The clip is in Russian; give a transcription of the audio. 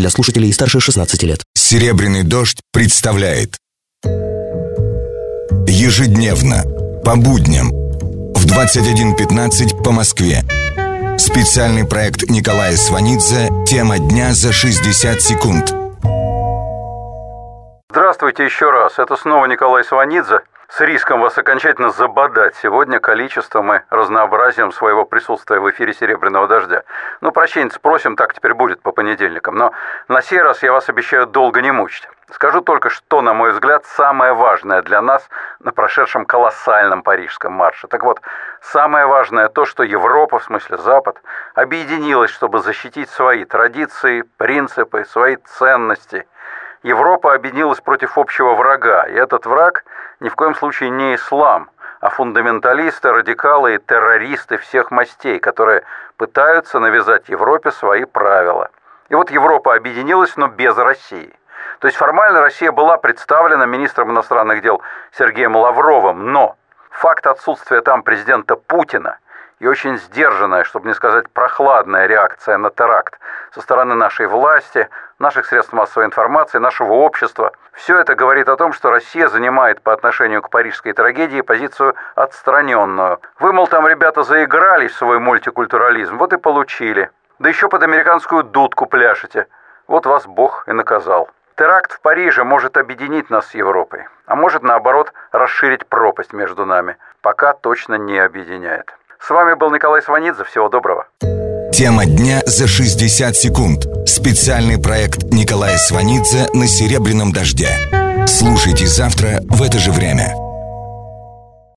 для слушателей старше 16 лет. «Серебряный дождь» представляет Ежедневно, по будням, в 21.15 по Москве. Специальный проект Николая Сванидзе «Тема дня за 60 секунд». Здравствуйте еще раз. Это снова Николай Сванидзе с риском вас окончательно забодать сегодня количеством и разнообразием своего присутствия в эфире «Серебряного дождя». Ну, прощения спросим, так теперь будет по понедельникам. Но на сей раз я вас обещаю долго не мучить. Скажу только, что, на мой взгляд, самое важное для нас на прошедшем колоссальном парижском марше. Так вот, самое важное то, что Европа, в смысле Запад, объединилась, чтобы защитить свои традиции, принципы, свои ценности – Европа объединилась против общего врага, и этот враг ни в коем случае не ислам, а фундаменталисты, радикалы и террористы всех мастей, которые пытаются навязать Европе свои правила. И вот Европа объединилась, но без России. То есть формально Россия была представлена министром иностранных дел Сергеем Лавровым, но факт отсутствия там президента Путина – и очень сдержанная, чтобы не сказать прохладная реакция на теракт со стороны нашей власти, наших средств массовой информации, нашего общества. Все это говорит о том, что Россия занимает по отношению к парижской трагедии позицию отстраненную. Вы, мол, там ребята заигрались в свой мультикультурализм, вот и получили. Да еще под американскую дудку пляшете. Вот вас Бог и наказал. Теракт в Париже может объединить нас с Европой, а может, наоборот, расширить пропасть между нами. Пока точно не объединяет. С вами был Николай Сванидзе. Всего доброго. Тема дня за 60 секунд. Специальный проект Николая Сванидзе на «Серебряном дожде». Слушайте завтра в это же время.